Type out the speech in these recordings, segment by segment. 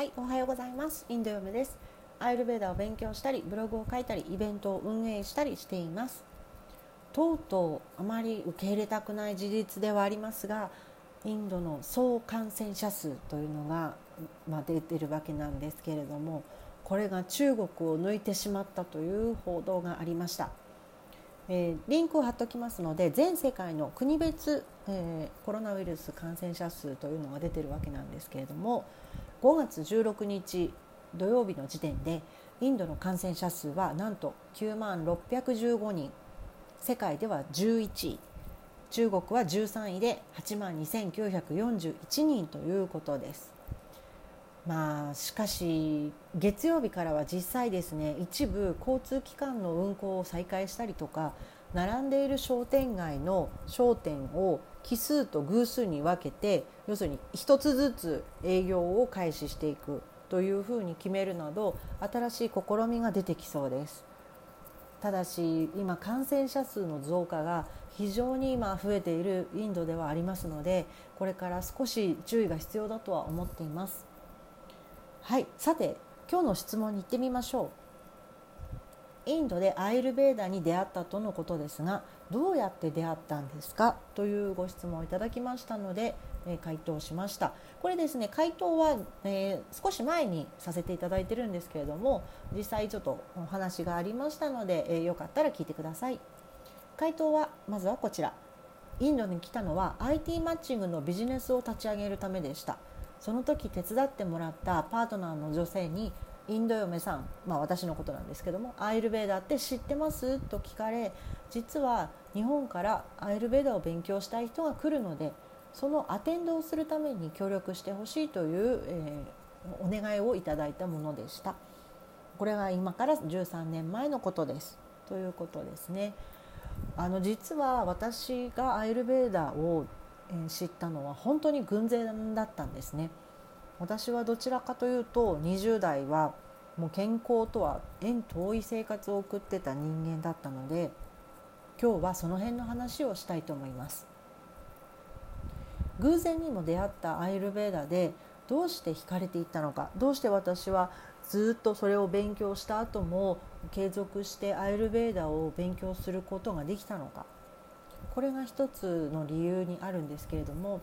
はいおはようございます。インド嫁です。アイルベーダを勉強したりブログを書いたりイベントを運営したりしています。とうとうあまり受け入れたくない事実ではありますがインドの総感染者数というのが、まあ、出てるわけなんですけれどもこれが中国を抜いてしまったという報道がありました、えー、リンクを貼っておきますので全世界の国別、えー、コロナウイルス感染者数というのが出てるわけなんですけれども5月16日土曜日の時点でインドの感染者数はなんと9万615人世界では11位中国は13位で8万2941人ということです。まあしかし月曜日からは実際ですね一部交通機関の運行を再開したりとか並んでいる商店街の商店を奇数と偶数に分けて要するに1つずつ営業を開始していくというふうに決めるなど新しい試みが出てきそうです。ただし今感染者数の増加が非常に今増えているインドではありますのでこれから少し注意が必要だとは思っています。はい。さて今日の質問に行ってみましょう。インドでアイルベーダに出会ったとのことですがどうやって出会ったんですか？というご質問をいただきましたので、え、回答しました。これですね回答は、えー、少し前にさせていただいてるんですけれども実際ちょっとお話がありましたので、えー、よかったら聞いてください。回答はまずはこちら。インドに来たのは IT マッチングのビジネスを立ち上げるためでした。その時手伝ってもらったパートナーの女性にインド嫁さん、まあ、私のことなんですけどもアイルベーダって知ってます？と聞かれ実は日本からアイルベーダを勉強したい人が来るのでそのアテンドをするために協力してほしいという、えー、お願いをいただいたものでした。これは今から13年前のことです。ということですね。あの実は私がアイルベーダーを知ったのは本当に軍勢だったんですね。私はどちらかというと20代はもう健康とは縁遠い生活を送ってた人間だったので今日はその辺の話をしたいと思います偶然にも出会ったアイルベーダでどうして惹かれていったのかどうして私はずっとそれを勉強した後も継続してアイルベーダを勉強することができたのかこれが一つの理由にあるんですけれども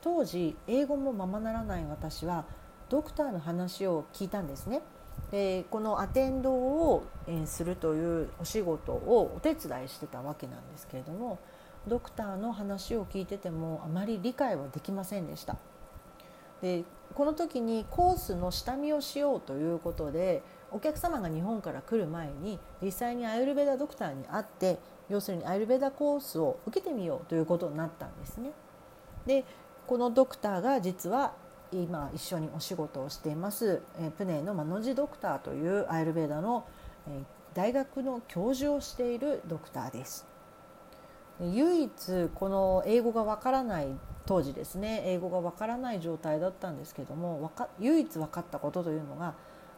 当時英語もままならない私はドクターの話を聞いたんですね。でこのアテンドをするというお仕事をお手伝いしてたわけなんですけれどもドクターの話を聞いててもあまり理解はできませんでした。でこの時にコースの下見をしようということでお客様が日本から来る前に実際にアイルベダドクターに会って要するにアイルベダコースを受けてみようということになったんですね。でこのドクターが実は今一緒にお仕事をしていますプネのマノジドクターというアイルベーダの大学の教授をしているドクターです。唯一この英語がわからない当時ですね英語がわからない状態だったんですけども唯一分かったことというのが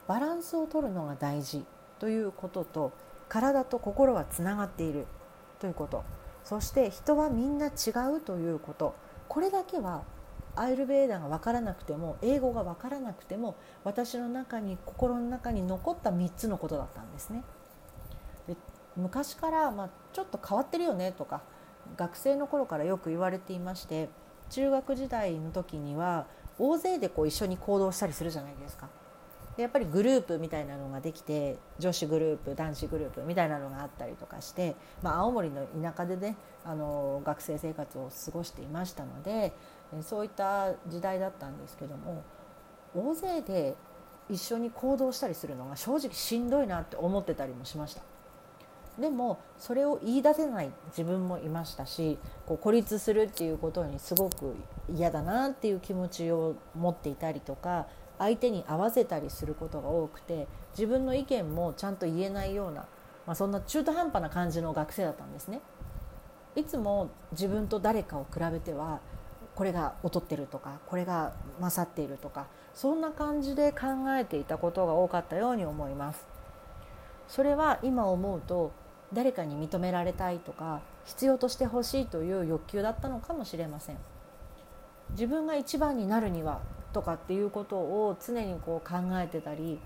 バランスを取るのが大事ということと体と心はつながっているということそして人はみんな違うということこれだけはアイルベーダが分からなくても英語が分からなくても私の中に心の中に残った3つのことだったんですね。で昔から、まあ、ちょっと変わってるよねとか学生の頃からよく言われていまして中学時代の時には大勢でこう一緒に行動したりするじゃないですか。でやっぱりグループみたいなのができて女子グループ男子グループみたいなのがあったりとかして、まあ、青森の田舎でねあの学生生活を過ごしていましたのでそういった時代だったんですけども大勢で一緒に行動したりするのが正直しんどいなって思ってたりもしました。でもそれを言い出せない自分もいましたしこう孤立するっていうことにすごく嫌だなっていう気持ちを持っていたりとか相手に合わせたりすることが多くて自分の意見もちゃんと言えないような、まあ、そんな中途半端な感じの学生だったんですね。いつも自分と誰かを比べてはこれが劣ってるとかこれが勝っているとかそんな感じで考えていたことが多かったように思います。それは今思うと誰かに認められたいとか必要としてほしいという欲求だったのかもしれません。自分が一番になるにはとかっていうことを常にこう考えてたり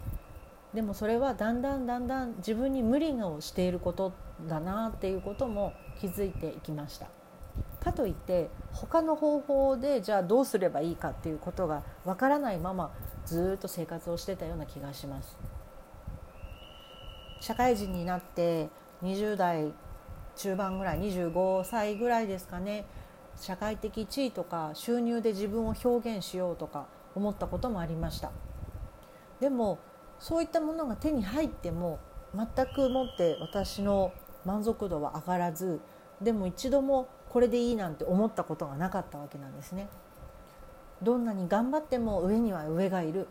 でもそれはだんだんだんだん自分に無理をしていることだなっていうことも気づいていきました。かといって他の方法でじゃあどうすればいいかっていうことがわからないままずっと生活をしてたような気がします。社会人になって20代中盤ぐらい25歳ぐらいですかね。社会的地位とか収入で自分を表現しようとか思ったこともありました。でもそういったものが手に入っても全くもって私の満足度は上がらずでも一度もこれでいいなんて思ったことがなかったわけなんですね。どんなに頑張っても上には上がいる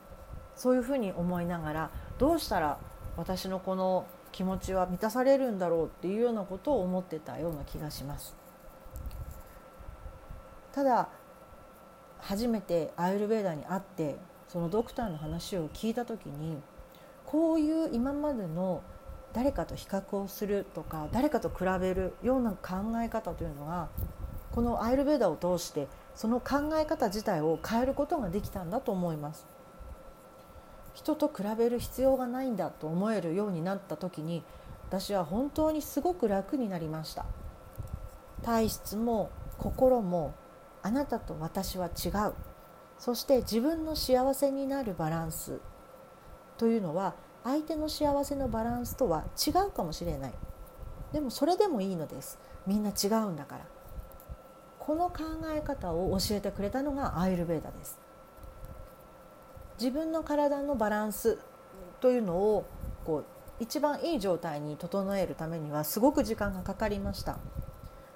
そういうふうに思いながらどうしたら私のこの気持ちは満たされるんだろうっていうようなことを思ってたような気がします。ただ初めてアイルベーダに会ってそのドクターの話を聞いた時にこういう今までの誰かと比較をするとか誰かと比べるような考え方というのがこのアイルベーダを通してその考え方自体を変えることができたんだと思います。人と比べる必要がないんだと思えるようになった時に私は本当にすごく楽になりました。体質も心もあなたと私は違う。そして自分の幸せになるバランスというのは相手の幸せのバランスとは違うかもしれない。でもそれでもいいのです。みんな違うんだから。この考え方を教えてくれたのがアイルベーダです。自分の体のバランスというのをこう一番いい状態に整えるためにはすごく時間がかかりました。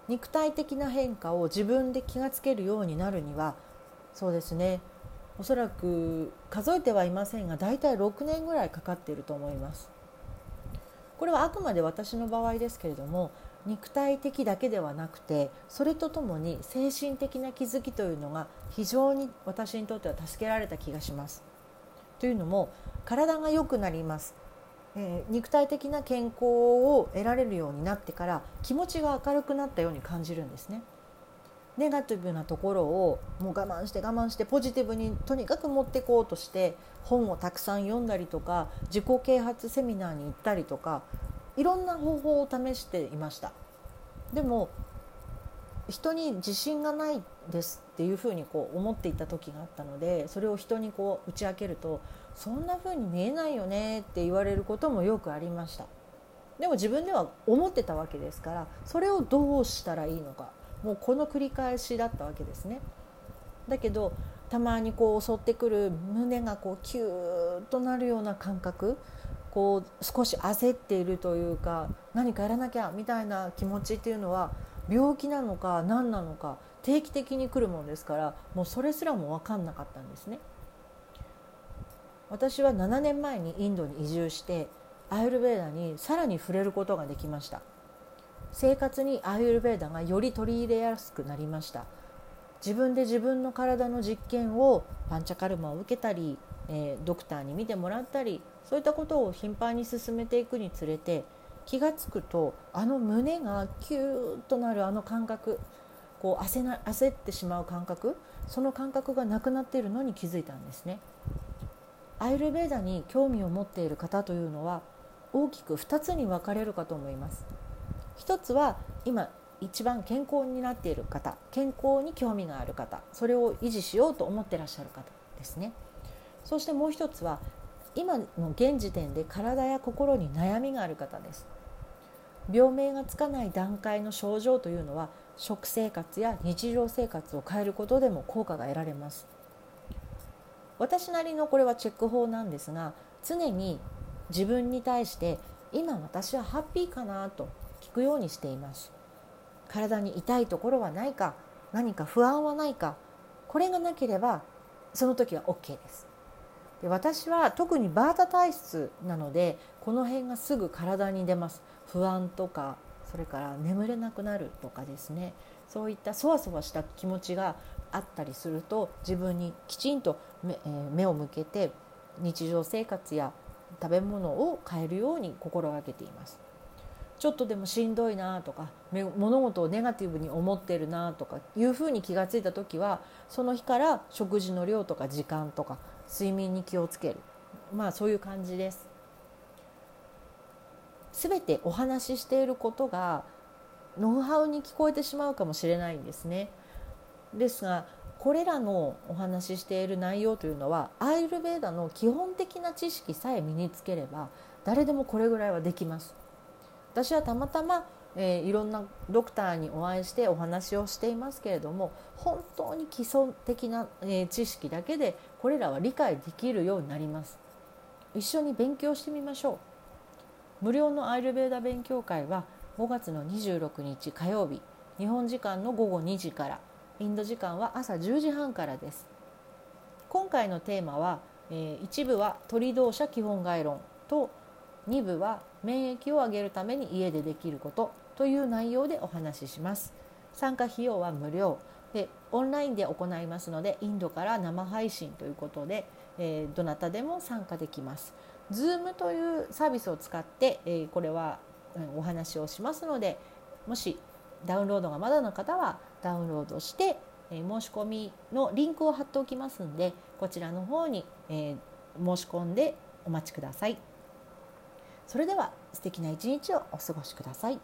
肉体的な変化を自分で気がつけるようになるにはそうですね。おそらく数えてはいませんが大体6年ぐらいかかっていると思いますこれはあくまで私の場合ですけれども肉体的だけではなくてそれとともに精神的な気づきというのが非常に私にとっては助けられた気がします。というのも体が良くなります、えー、肉体的な健康を得られるようになってから気持ちが明るくなったように感じるんですね。ネガティブなところをもう我慢して我慢してポジティブにとにかく持っていこうとして本をたくさん読んだりとか自己啓発セミナーに行ったりとかいろんな方法を試していました。でも人に自信がないですっていうふうにこう思っていた時があったのでそれを人にこう打ち明けるとそんなふうに見えないよねって言われることもよくありました。でも自分では思ってたわけですからそれをどうしたらいいのか。もうこの繰り返しだったわけですねだけどたまにこう襲ってくる胸がこうキューッとなるような感覚こう少し焦っているというか何かやらなきゃみたいな気持ちっていうのは病気なのか何なのか定期的に来るものですからもうそれすらも分かんなかったんですね。私は7年前にインドに移住してアイルベーダにさらに触れることができました生活にアイルベーダがより取り入れやすくなりました自分で自分の体の実験をパンチャカルマを受けたり、えー、ドクターに見てもらったりそういったことを頻繁に進めていくにつれて気が付くとあの胸がキューッとなるあの感覚こう焦な焦ってしまう感覚その感覚がなくなっているのに気づいたんですね。アイルベーダに興味を持っている方というのは大きく2つに分かれるかと思います。一つは今一番健康になっている方健康に興味がある方それを維持しようと思ってらっしゃる方ですね。そしてもう一つは今の現時点で体や心に悩みがある方です。病名がつかない段階の症状というのは食生活や日常生活を変えることでも効果が得られます。私なりのこれはチェック法なんですが常に自分に対して今私はハッピーかなとくようにしています。体に痛いところはないか何か不安はないかこれがなければその時は OK です。で私は特にバータ体質なのでこの辺がすぐ体に出ます。不安とかそれから眠れなくなるとかですね。そういったそわそわした気持ちがあったりすると自分にきちんと目,、えー、目を向けて日常生活や食べ物を変えるように心がけています。ちょっとでもしんどいなとか物事をネガティブに思ってるなとかいうふうに気が付いた時はその日から食事の量とか時間とか睡眠に気をつけるまあそういう感じです。すべてお話ししていることがノウハウに聞こえてしまうかもしれないんですね。ですがこれらのお話ししている内容というのはアイルベーダの基本的な知識さえ身につければ誰でもこれぐらいはできます。私はたまたま、えー、いろんなドクターにお会いしてお話をしていますけれども本当に基礎的な、えー、知識だけでこれらは理解できるようになります。一緒に勉強してみましょう。無料のアイルベーダ勉強会は5月の26日火曜日日本時間の午後2時からインド時間は朝10時半からです今回のテーマは、えー、1部は鳥同社基本概論と2部は免疫を上げるために家でできることという内容でお話しします。参加費用は無料。でオンラインで行いますのでインドから生配信ということで、えー、どなたでも参加できます。Zoom というサービスを使って、えー、これはお話をしますのでもしダウンロードがまだの方はダウンロードして、え申し込みのリンクを貼っておきますんでこちらの方に、え申し込んでお待ちください。それでは素敵な一日をお過ごしください。